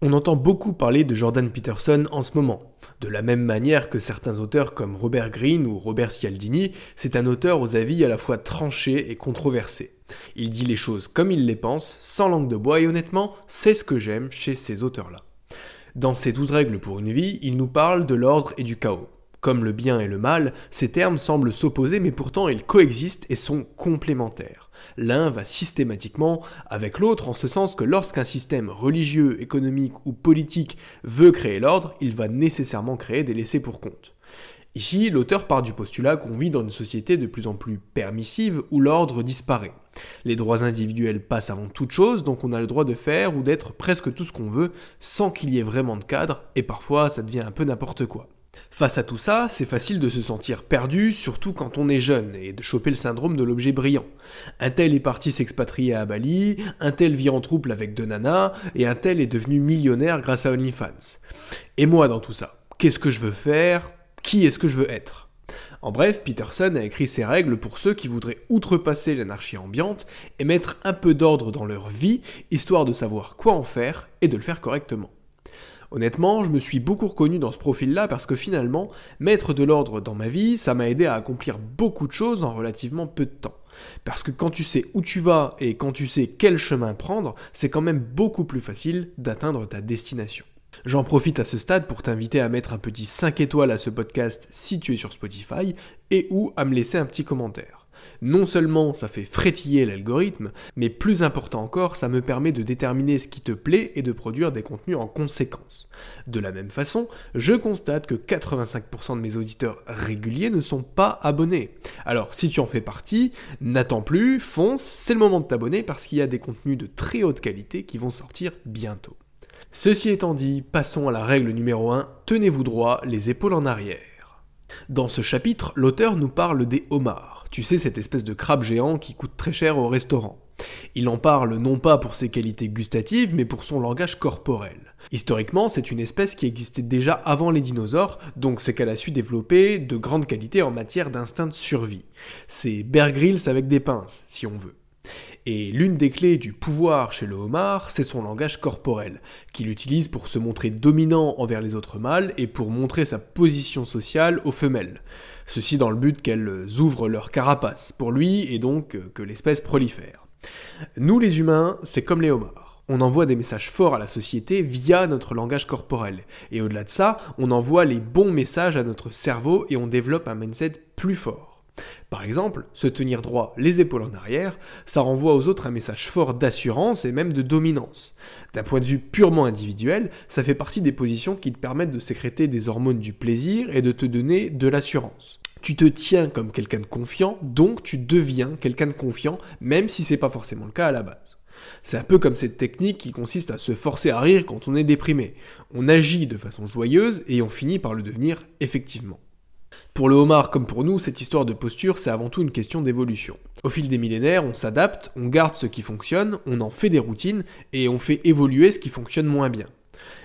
On entend beaucoup parler de Jordan Peterson en ce moment. De la même manière que certains auteurs comme Robert Greene ou Robert Cialdini, c'est un auteur aux avis à la fois tranchés et controversés. Il dit les choses comme il les pense, sans langue de bois, et honnêtement, c'est ce que j'aime chez ces auteurs-là. Dans ses douze règles pour une vie, il nous parle de l'ordre et du chaos. Comme le bien et le mal, ces termes semblent s'opposer mais pourtant ils coexistent et sont complémentaires. L'un va systématiquement avec l'autre en ce sens que lorsqu'un système religieux, économique ou politique veut créer l'ordre, il va nécessairement créer des laissés pour compte. Ici, l'auteur part du postulat qu'on vit dans une société de plus en plus permissive où l'ordre disparaît. Les droits individuels passent avant toute chose, donc on a le droit de faire ou d'être presque tout ce qu'on veut sans qu'il y ait vraiment de cadre, et parfois ça devient un peu n'importe quoi. Face à tout ça, c'est facile de se sentir perdu, surtout quand on est jeune, et de choper le syndrome de l'objet brillant. Un tel est parti s'expatrier à Bali, un tel vit en trouble avec deux nanas, et un tel est devenu millionnaire grâce à OnlyFans. Et moi dans tout ça Qu'est-ce que je veux faire? Qui est-ce que je veux être? En bref, Peterson a écrit ses règles pour ceux qui voudraient outrepasser l'anarchie ambiante et mettre un peu d'ordre dans leur vie, histoire de savoir quoi en faire et de le faire correctement. Honnêtement, je me suis beaucoup reconnu dans ce profil-là parce que finalement, mettre de l'ordre dans ma vie, ça m'a aidé à accomplir beaucoup de choses en relativement peu de temps. Parce que quand tu sais où tu vas et quand tu sais quel chemin prendre, c'est quand même beaucoup plus facile d'atteindre ta destination. J'en profite à ce stade pour t'inviter à mettre un petit 5 étoiles à ce podcast si tu es sur Spotify et ou à me laisser un petit commentaire. Non seulement ça fait frétiller l'algorithme, mais plus important encore, ça me permet de déterminer ce qui te plaît et de produire des contenus en conséquence. De la même façon, je constate que 85% de mes auditeurs réguliers ne sont pas abonnés. Alors si tu en fais partie, n'attends plus, fonce, c'est le moment de t'abonner parce qu'il y a des contenus de très haute qualité qui vont sortir bientôt. Ceci étant dit, passons à la règle numéro 1, tenez-vous droit, les épaules en arrière. Dans ce chapitre, l'auteur nous parle des homards, tu sais cette espèce de crabe géant qui coûte très cher au restaurant. Il en parle non pas pour ses qualités gustatives, mais pour son langage corporel. Historiquement, c'est une espèce qui existait déjà avant les dinosaures, donc c'est qu'elle a su développer de grandes qualités en matière d'instinct de survie. C'est Bear avec des pinces, si on veut. Et l'une des clés du pouvoir chez le homard, c'est son langage corporel, qu'il utilise pour se montrer dominant envers les autres mâles et pour montrer sa position sociale aux femelles. Ceci dans le but qu'elles ouvrent leur carapace pour lui et donc que l'espèce prolifère. Nous les humains, c'est comme les homards. On envoie des messages forts à la société via notre langage corporel. Et au-delà de ça, on envoie les bons messages à notre cerveau et on développe un mindset plus fort. Par exemple, se tenir droit, les épaules en arrière, ça renvoie aux autres un message fort d'assurance et même de dominance. D'un point de vue purement individuel, ça fait partie des positions qui te permettent de sécréter des hormones du plaisir et de te donner de l'assurance. Tu te tiens comme quelqu'un de confiant, donc tu deviens quelqu'un de confiant, même si c'est pas forcément le cas à la base. C'est un peu comme cette technique qui consiste à se forcer à rire quand on est déprimé. On agit de façon joyeuse et on finit par le devenir effectivement. Pour le homard comme pour nous, cette histoire de posture, c'est avant tout une question d'évolution. Au fil des millénaires, on s'adapte, on garde ce qui fonctionne, on en fait des routines, et on fait évoluer ce qui fonctionne moins bien.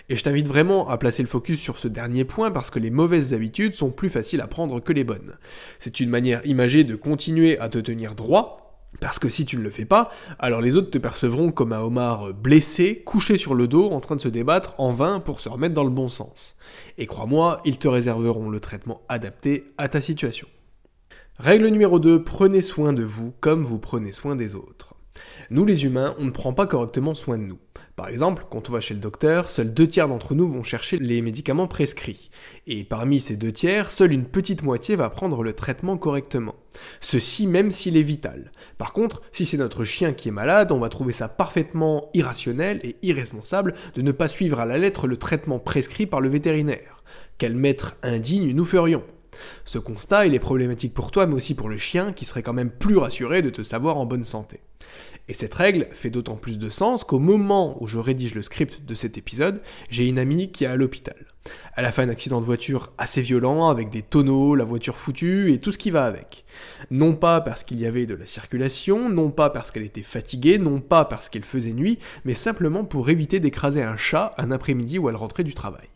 Et je t'invite vraiment à placer le focus sur ce dernier point parce que les mauvaises habitudes sont plus faciles à prendre que les bonnes. C'est une manière imagée de continuer à te tenir droit, parce que si tu ne le fais pas, alors les autres te percevront comme un homard blessé, couché sur le dos, en train de se débattre en vain pour se remettre dans le bon sens. Et crois-moi, ils te réserveront le traitement adapté à ta situation. Règle numéro 2, prenez soin de vous comme vous prenez soin des autres. Nous les humains, on ne prend pas correctement soin de nous. Par exemple, quand on va chez le docteur, seuls deux tiers d'entre nous vont chercher les médicaments prescrits. Et parmi ces deux tiers, seule une petite moitié va prendre le traitement correctement. Ceci même s'il est vital. Par contre, si c'est notre chien qui est malade, on va trouver ça parfaitement irrationnel et irresponsable de ne pas suivre à la lettre le traitement prescrit par le vétérinaire. Quel maître indigne nous ferions? Ce constat, il est problématique pour toi, mais aussi pour le chien, qui serait quand même plus rassuré de te savoir en bonne santé. Et cette règle fait d'autant plus de sens qu'au moment où je rédige le script de cet épisode, j'ai une amie qui est à l'hôpital. Elle a fait un accident de voiture assez violent, avec des tonneaux, la voiture foutue et tout ce qui va avec. Non pas parce qu'il y avait de la circulation, non pas parce qu'elle était fatiguée, non pas parce qu'elle faisait nuit, mais simplement pour éviter d'écraser un chat un après-midi où elle rentrait du travail.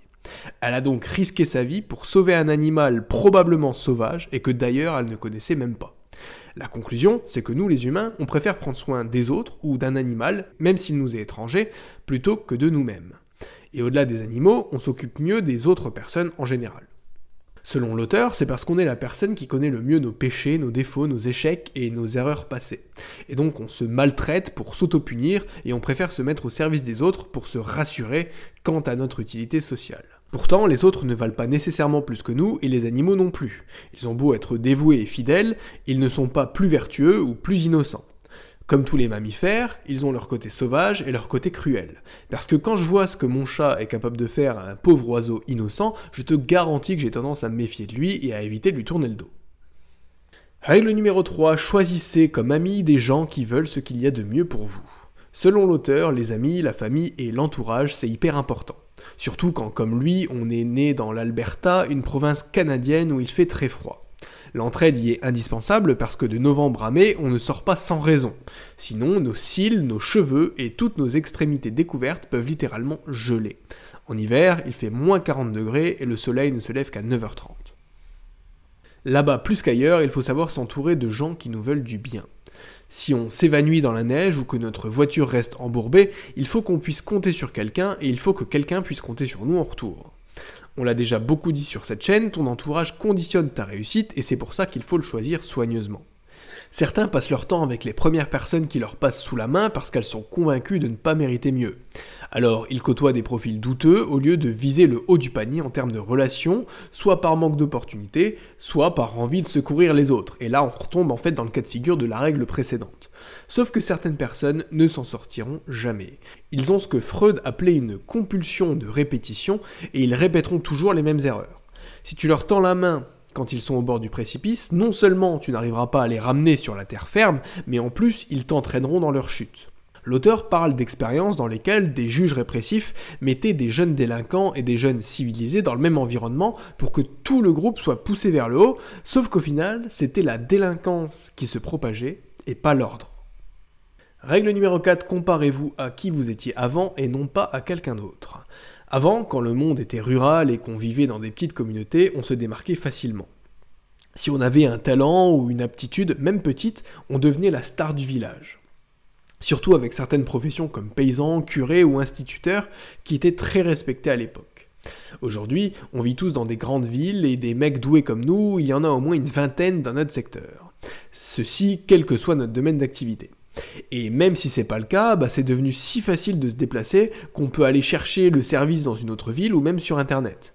Elle a donc risqué sa vie pour sauver un animal probablement sauvage et que d'ailleurs elle ne connaissait même pas. La conclusion, c'est que nous les humains, on préfère prendre soin des autres ou d'un animal, même s'il nous est étranger, plutôt que de nous-mêmes. Et au-delà des animaux, on s'occupe mieux des autres personnes en général. Selon l'auteur, c'est parce qu'on est la personne qui connaît le mieux nos péchés, nos défauts, nos échecs et nos erreurs passées. Et donc on se maltraite pour s'auto-punir et on préfère se mettre au service des autres pour se rassurer quant à notre utilité sociale. Pourtant, les autres ne valent pas nécessairement plus que nous et les animaux non plus. Ils ont beau être dévoués et fidèles, ils ne sont pas plus vertueux ou plus innocents. Comme tous les mammifères, ils ont leur côté sauvage et leur côté cruel. Parce que quand je vois ce que mon chat est capable de faire à un pauvre oiseau innocent, je te garantis que j'ai tendance à me méfier de lui et à éviter de lui tourner le dos. Règle numéro 3, choisissez comme amis des gens qui veulent ce qu'il y a de mieux pour vous. Selon l'auteur, les amis, la famille et l'entourage, c'est hyper important. Surtout quand, comme lui, on est né dans l'Alberta, une province canadienne où il fait très froid. L'entraide y est indispensable parce que de novembre à mai, on ne sort pas sans raison. Sinon, nos cils, nos cheveux et toutes nos extrémités découvertes peuvent littéralement geler. En hiver, il fait moins 40 degrés et le soleil ne se lève qu'à 9h30. Là-bas, plus qu'ailleurs, il faut savoir s'entourer de gens qui nous veulent du bien. Si on s'évanouit dans la neige ou que notre voiture reste embourbée, il faut qu'on puisse compter sur quelqu'un et il faut que quelqu'un puisse compter sur nous en retour. On l'a déjà beaucoup dit sur cette chaîne, ton entourage conditionne ta réussite et c'est pour ça qu'il faut le choisir soigneusement. Certains passent leur temps avec les premières personnes qui leur passent sous la main parce qu'elles sont convaincues de ne pas mériter mieux. Alors ils côtoient des profils douteux au lieu de viser le haut du panier en termes de relations, soit par manque d'opportunité, soit par envie de secourir les autres. Et là on retombe en fait dans le cas de figure de la règle précédente. Sauf que certaines personnes ne s'en sortiront jamais. Ils ont ce que Freud appelait une compulsion de répétition et ils répéteront toujours les mêmes erreurs. Si tu leur tends la main quand ils sont au bord du précipice, non seulement tu n'arriveras pas à les ramener sur la terre ferme, mais en plus ils t'entraîneront dans leur chute. L'auteur parle d'expériences dans lesquelles des juges répressifs mettaient des jeunes délinquants et des jeunes civilisés dans le même environnement pour que tout le groupe soit poussé vers le haut, sauf qu'au final, c'était la délinquance qui se propageait et pas l'ordre. Règle numéro 4, comparez-vous à qui vous étiez avant et non pas à quelqu'un d'autre. Avant, quand le monde était rural et qu'on vivait dans des petites communautés, on se démarquait facilement. Si on avait un talent ou une aptitude, même petite, on devenait la star du village. Surtout avec certaines professions comme paysan, curé ou instituteur qui étaient très respectées à l'époque. Aujourd'hui, on vit tous dans des grandes villes et des mecs doués comme nous, il y en a au moins une vingtaine dans notre secteur. Ceci, quel que soit notre domaine d'activité. Et même si c'est pas le cas, bah c'est devenu si facile de se déplacer qu'on peut aller chercher le service dans une autre ville ou même sur internet.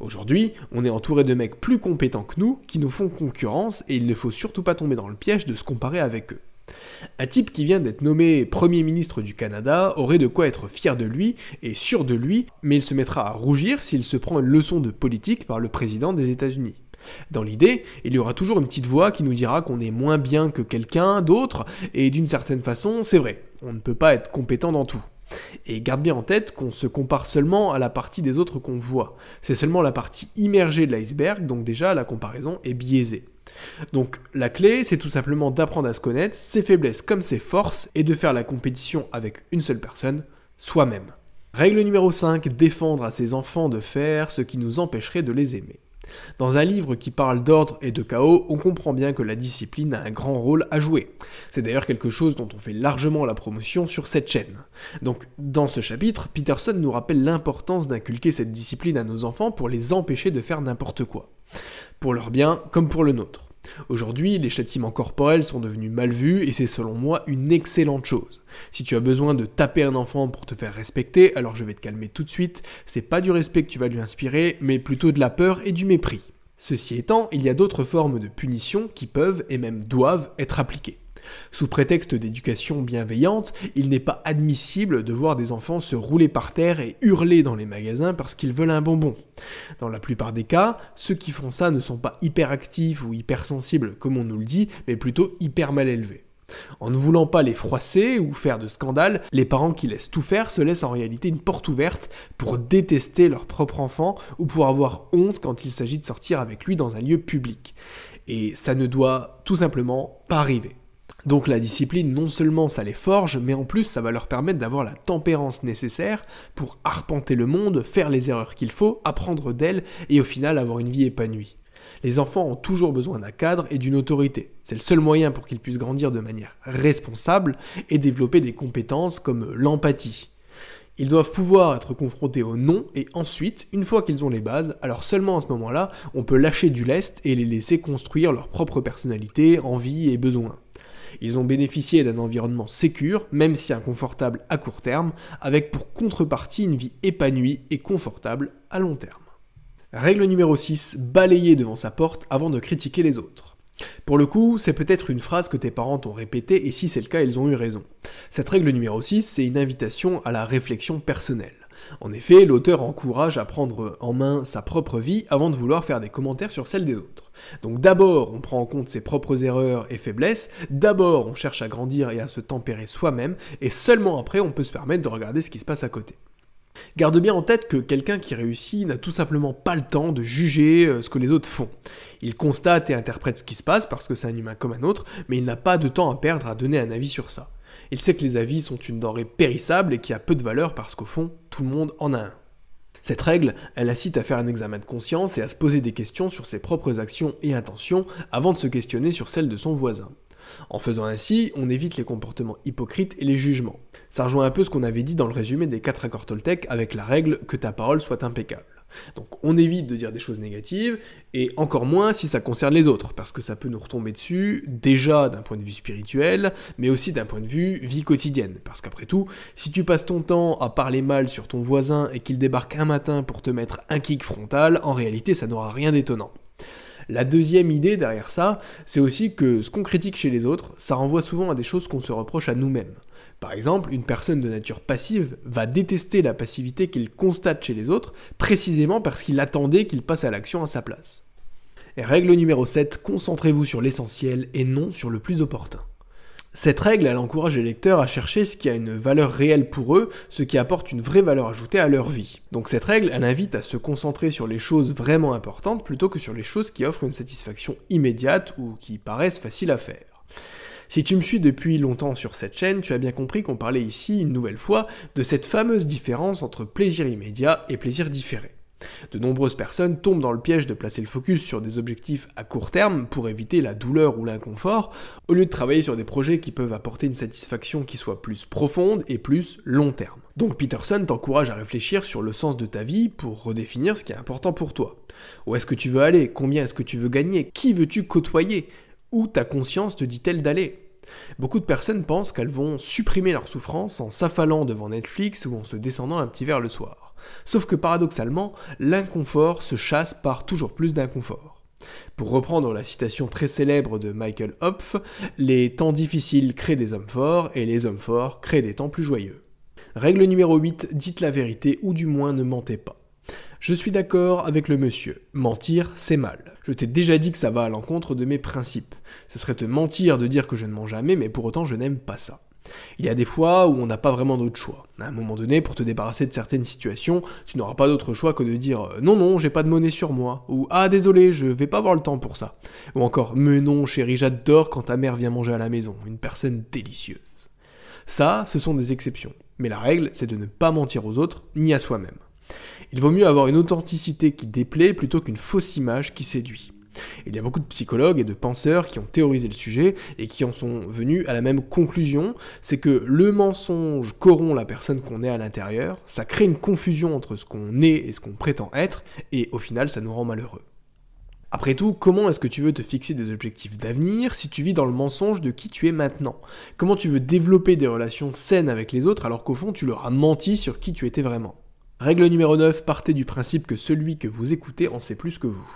Aujourd'hui, on est entouré de mecs plus compétents que nous qui nous font concurrence et il ne faut surtout pas tomber dans le piège de se comparer avec eux. Un type qui vient d'être nommé Premier ministre du Canada aurait de quoi être fier de lui et sûr de lui, mais il se mettra à rougir s'il se prend une leçon de politique par le président des États-Unis. Dans l'idée, il y aura toujours une petite voix qui nous dira qu'on est moins bien que quelqu'un d'autre, et d'une certaine façon, c'est vrai, on ne peut pas être compétent dans tout. Et garde bien en tête qu'on se compare seulement à la partie des autres qu'on voit. C'est seulement la partie immergée de l'iceberg, donc déjà la comparaison est biaisée. Donc la clé, c'est tout simplement d'apprendre à se connaître, ses faiblesses comme ses forces, et de faire la compétition avec une seule personne, soi-même. Règle numéro 5, défendre à ses enfants de faire ce qui nous empêcherait de les aimer. Dans un livre qui parle d'ordre et de chaos, on comprend bien que la discipline a un grand rôle à jouer. C'est d'ailleurs quelque chose dont on fait largement la promotion sur cette chaîne. Donc, dans ce chapitre, Peterson nous rappelle l'importance d'inculquer cette discipline à nos enfants pour les empêcher de faire n'importe quoi. Pour leur bien comme pour le nôtre. Aujourd'hui, les châtiments corporels sont devenus mal vus et c'est selon moi une excellente chose. Si tu as besoin de taper un enfant pour te faire respecter, alors je vais te calmer tout de suite, c'est pas du respect que tu vas lui inspirer, mais plutôt de la peur et du mépris. Ceci étant, il y a d'autres formes de punition qui peuvent et même doivent être appliquées. Sous prétexte d'éducation bienveillante, il n'est pas admissible de voir des enfants se rouler par terre et hurler dans les magasins parce qu'ils veulent un bonbon. Dans la plupart des cas, ceux qui font ça ne sont pas hyperactifs ou hypersensibles comme on nous le dit, mais plutôt hyper mal élevés. En ne voulant pas les froisser ou faire de scandale, les parents qui laissent tout faire se laissent en réalité une porte ouverte pour détester leur propre enfant ou pour avoir honte quand il s'agit de sortir avec lui dans un lieu public. Et ça ne doit tout simplement pas arriver. Donc la discipline, non seulement ça les forge, mais en plus ça va leur permettre d'avoir la tempérance nécessaire pour arpenter le monde, faire les erreurs qu'il faut, apprendre d'elles et au final avoir une vie épanouie. Les enfants ont toujours besoin d'un cadre et d'une autorité. C'est le seul moyen pour qu'ils puissent grandir de manière responsable et développer des compétences comme l'empathie. Ils doivent pouvoir être confrontés au non et ensuite, une fois qu'ils ont les bases, alors seulement à ce moment-là, on peut lâcher du lest et les laisser construire leur propre personnalité, envie et besoins. Ils ont bénéficié d'un environnement sécure, même si inconfortable à court terme, avec pour contrepartie une vie épanouie et confortable à long terme. Règle numéro 6, balayer devant sa porte avant de critiquer les autres. Pour le coup, c'est peut-être une phrase que tes parents t'ont répétée et si c'est le cas, ils ont eu raison. Cette règle numéro 6, c'est une invitation à la réflexion personnelle. En effet, l'auteur encourage à prendre en main sa propre vie avant de vouloir faire des commentaires sur celle des autres. Donc d'abord, on prend en compte ses propres erreurs et faiblesses, d'abord on cherche à grandir et à se tempérer soi-même, et seulement après on peut se permettre de regarder ce qui se passe à côté. Garde bien en tête que quelqu'un qui réussit n'a tout simplement pas le temps de juger euh, ce que les autres font. Il constate et interprète ce qui se passe parce que c'est un humain comme un autre, mais il n'a pas de temps à perdre à donner un avis sur ça. Il sait que les avis sont une denrée périssable et qui a peu de valeur parce qu'au fond, tout le monde en a un. Cette règle, elle incite à faire un examen de conscience et à se poser des questions sur ses propres actions et intentions avant de se questionner sur celles de son voisin. En faisant ainsi, on évite les comportements hypocrites et les jugements. Ça rejoint un peu ce qu'on avait dit dans le résumé des 4 accords Toltec avec la règle que ta parole soit impeccable. Donc on évite de dire des choses négatives, et encore moins si ça concerne les autres, parce que ça peut nous retomber dessus, déjà d'un point de vue spirituel, mais aussi d'un point de vue vie quotidienne. Parce qu'après tout, si tu passes ton temps à parler mal sur ton voisin et qu'il débarque un matin pour te mettre un kick frontal, en réalité ça n'aura rien d'étonnant. La deuxième idée derrière ça, c'est aussi que ce qu'on critique chez les autres, ça renvoie souvent à des choses qu'on se reproche à nous-mêmes. Par exemple, une personne de nature passive va détester la passivité qu'il constate chez les autres, précisément parce qu'il attendait qu'il passe à l'action à sa place. Règle numéro 7, concentrez-vous sur l'essentiel et non sur le plus opportun. Cette règle, elle encourage les lecteurs à chercher ce qui a une valeur réelle pour eux, ce qui apporte une vraie valeur ajoutée à leur vie. Donc cette règle, elle invite à se concentrer sur les choses vraiment importantes plutôt que sur les choses qui offrent une satisfaction immédiate ou qui paraissent faciles à faire. Si tu me suis depuis longtemps sur cette chaîne, tu as bien compris qu'on parlait ici, une nouvelle fois, de cette fameuse différence entre plaisir immédiat et plaisir différé. De nombreuses personnes tombent dans le piège de placer le focus sur des objectifs à court terme pour éviter la douleur ou l'inconfort, au lieu de travailler sur des projets qui peuvent apporter une satisfaction qui soit plus profonde et plus long terme. Donc Peterson t'encourage à réfléchir sur le sens de ta vie pour redéfinir ce qui est important pour toi. Où est-ce que tu veux aller? Combien est-ce que tu veux gagner? Qui veux-tu côtoyer? Où ta conscience te dit-elle d'aller? Beaucoup de personnes pensent qu'elles vont supprimer leur souffrance en s'affalant devant Netflix ou en se descendant un petit verre le soir. Sauf que paradoxalement, l'inconfort se chasse par toujours plus d'inconfort. Pour reprendre la citation très célèbre de Michael Hopf, les temps difficiles créent des hommes forts et les hommes forts créent des temps plus joyeux. Règle numéro 8, dites la vérité ou du moins ne mentez pas. Je suis d'accord avec le monsieur. Mentir, c'est mal. Je t'ai déjà dit que ça va à l'encontre de mes principes. Ce serait te mentir de dire que je ne mens jamais, mais pour autant je n'aime pas ça. Il y a des fois où on n'a pas vraiment d'autre choix. À un moment donné, pour te débarrasser de certaines situations, tu n'auras pas d'autre choix que de dire euh, non non, j'ai pas de monnaie sur moi ou ah désolé, je vais pas avoir le temps pour ça. Ou encore mais non, chérie, j'adore quand ta mère vient manger à la maison, une personne délicieuse. Ça, ce sont des exceptions. Mais la règle, c'est de ne pas mentir aux autres ni à soi-même. Il vaut mieux avoir une authenticité qui déplaît plutôt qu'une fausse image qui séduit. Il y a beaucoup de psychologues et de penseurs qui ont théorisé le sujet et qui en sont venus à la même conclusion, c'est que le mensonge corrompt la personne qu'on est à l'intérieur, ça crée une confusion entre ce qu'on est et ce qu'on prétend être, et au final ça nous rend malheureux. Après tout, comment est-ce que tu veux te fixer des objectifs d'avenir si tu vis dans le mensonge de qui tu es maintenant? Comment tu veux développer des relations saines avec les autres alors qu'au fond tu leur as menti sur qui tu étais vraiment? Règle numéro 9, partez du principe que celui que vous écoutez en sait plus que vous.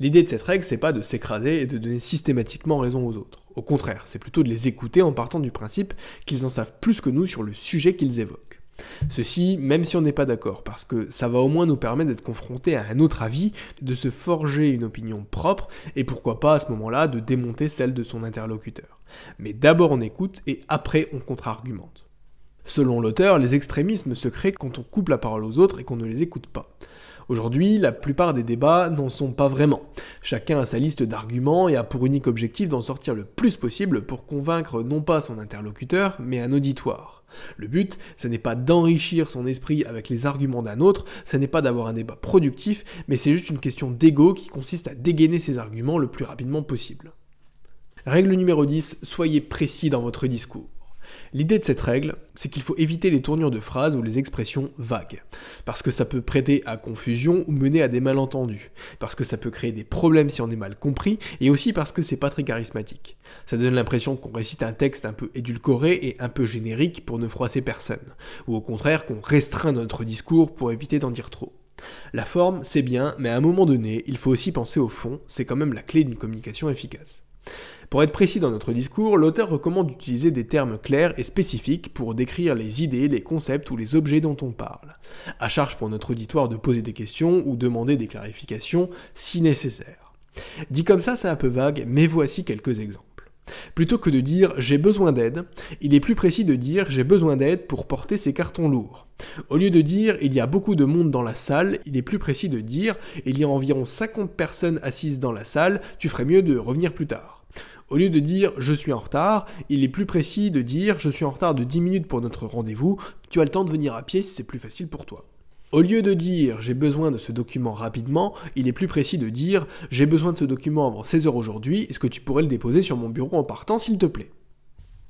L'idée de cette règle, c'est pas de s'écraser et de donner systématiquement raison aux autres. Au contraire, c'est plutôt de les écouter en partant du principe qu'ils en savent plus que nous sur le sujet qu'ils évoquent. Ceci, même si on n'est pas d'accord, parce que ça va au moins nous permettre d'être confrontés à un autre avis, de se forger une opinion propre, et pourquoi pas à ce moment-là de démonter celle de son interlocuteur. Mais d'abord on écoute et après on contre-argumente. Selon l'auteur, les extrémismes se créent quand on coupe la parole aux autres et qu'on ne les écoute pas. Aujourd'hui, la plupart des débats n'en sont pas vraiment. Chacun a sa liste d'arguments et a pour unique objectif d'en sortir le plus possible pour convaincre non pas son interlocuteur, mais un auditoire. Le but, ce n'est pas d'enrichir son esprit avec les arguments d'un autre, ce n'est pas d'avoir un débat productif, mais c'est juste une question d'ego qui consiste à dégainer ses arguments le plus rapidement possible. Règle numéro 10, soyez précis dans votre discours. L'idée de cette règle, c'est qu'il faut éviter les tournures de phrases ou les expressions vagues, parce que ça peut prêter à confusion ou mener à des malentendus, parce que ça peut créer des problèmes si on est mal compris, et aussi parce que c'est pas très charismatique. Ça donne l'impression qu'on récite un texte un peu édulcoré et un peu générique pour ne froisser personne, ou au contraire qu'on restreint notre discours pour éviter d'en dire trop. La forme, c'est bien, mais à un moment donné, il faut aussi penser au fond, c'est quand même la clé d'une communication efficace. Pour être précis dans notre discours, l'auteur recommande d'utiliser des termes clairs et spécifiques pour décrire les idées, les concepts ou les objets dont on parle. À charge pour notre auditoire de poser des questions ou demander des clarifications si nécessaire. Dit comme ça, c'est un peu vague, mais voici quelques exemples. Plutôt que de dire j'ai besoin d'aide, il est plus précis de dire j'ai besoin d'aide pour porter ces cartons lourds. Au lieu de dire il y a beaucoup de monde dans la salle, il est plus précis de dire il y a environ 50 personnes assises dans la salle, tu ferais mieux de revenir plus tard. Au lieu de dire je suis en retard, il est plus précis de dire je suis en retard de 10 minutes pour notre rendez-vous, tu as le temps de venir à pied si c'est plus facile pour toi. Au lieu de dire j'ai besoin de ce document rapidement, il est plus précis de dire j'ai besoin de ce document avant 16h aujourd'hui, est-ce que tu pourrais le déposer sur mon bureau en partant s'il te plaît?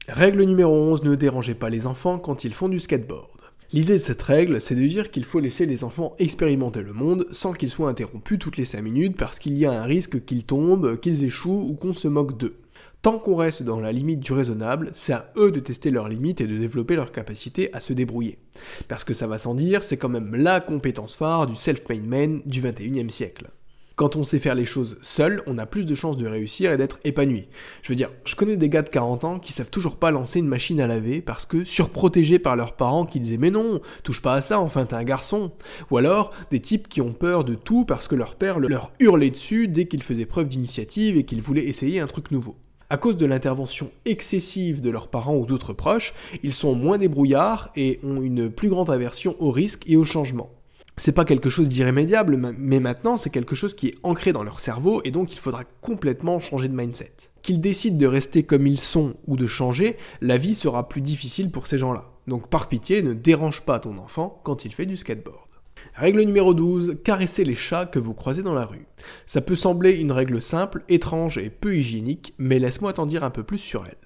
Règle numéro 11, ne dérangez pas les enfants quand ils font du skateboard. L'idée de cette règle, c'est de dire qu'il faut laisser les enfants expérimenter le monde sans qu'ils soient interrompus toutes les 5 minutes parce qu'il y a un risque qu'ils tombent, qu'ils échouent ou qu'on se moque d'eux. Tant qu'on reste dans la limite du raisonnable, c'est à eux de tester leurs limites et de développer leur capacité à se débrouiller. Parce que ça va sans dire, c'est quand même la compétence phare du self-made man du 21e siècle. Quand on sait faire les choses seul, on a plus de chances de réussir et d'être épanoui. Je veux dire, je connais des gars de 40 ans qui savent toujours pas lancer une machine à laver parce que surprotégés par leurs parents qui disaient mais non, touche pas à ça, enfin t'es un garçon. Ou alors des types qui ont peur de tout parce que leur père leur hurlait dessus dès qu'ils faisaient preuve d'initiative et qu'ils voulaient essayer un truc nouveau. À cause de l'intervention excessive de leurs parents ou d'autres proches, ils sont moins débrouillards et ont une plus grande aversion au risque et au changement. C'est pas quelque chose d'irrémédiable, mais maintenant c'est quelque chose qui est ancré dans leur cerveau et donc il faudra complètement changer de mindset. Qu'ils décident de rester comme ils sont ou de changer, la vie sera plus difficile pour ces gens-là. Donc par pitié, ne dérange pas ton enfant quand il fait du skateboard. Règle numéro 12, caressez les chats que vous croisez dans la rue. Ça peut sembler une règle simple, étrange et peu hygiénique, mais laisse-moi t'en dire un peu plus sur elle.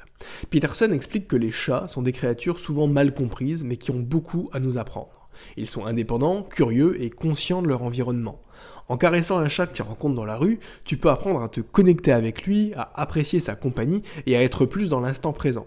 Peterson explique que les chats sont des créatures souvent mal comprises, mais qui ont beaucoup à nous apprendre. Ils sont indépendants, curieux et conscients de leur environnement. En caressant un chat que tu rencontres dans la rue, tu peux apprendre à te connecter avec lui, à apprécier sa compagnie et à être plus dans l'instant présent.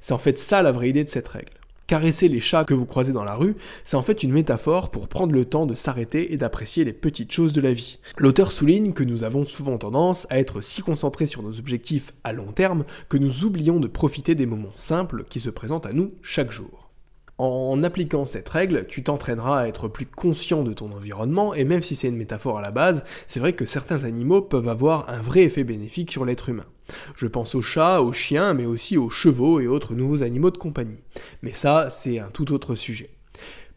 C'est en fait ça la vraie idée de cette règle. Caresser les chats que vous croisez dans la rue, c'est en fait une métaphore pour prendre le temps de s'arrêter et d'apprécier les petites choses de la vie. L'auteur souligne que nous avons souvent tendance à être si concentrés sur nos objectifs à long terme que nous oublions de profiter des moments simples qui se présentent à nous chaque jour. En appliquant cette règle, tu t'entraîneras à être plus conscient de ton environnement, et même si c'est une métaphore à la base, c'est vrai que certains animaux peuvent avoir un vrai effet bénéfique sur l'être humain. Je pense aux chats, aux chiens, mais aussi aux chevaux et autres nouveaux animaux de compagnie. Mais ça, c'est un tout autre sujet.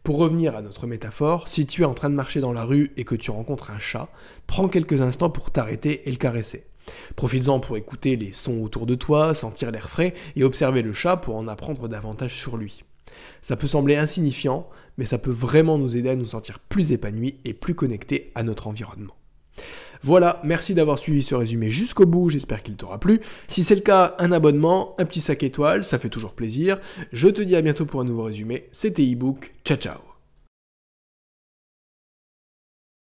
Pour revenir à notre métaphore, si tu es en train de marcher dans la rue et que tu rencontres un chat, prends quelques instants pour t'arrêter et le caresser. Profites-en pour écouter les sons autour de toi, sentir l'air frais et observer le chat pour en apprendre davantage sur lui. Ça peut sembler insignifiant, mais ça peut vraiment nous aider à nous sentir plus épanouis et plus connectés à notre environnement. Voilà, merci d'avoir suivi ce résumé jusqu'au bout, j'espère qu'il t'aura plu. Si c'est le cas, un abonnement, un petit sac étoile, ça fait toujours plaisir. Je te dis à bientôt pour un nouveau résumé, c'était ebook, ciao ciao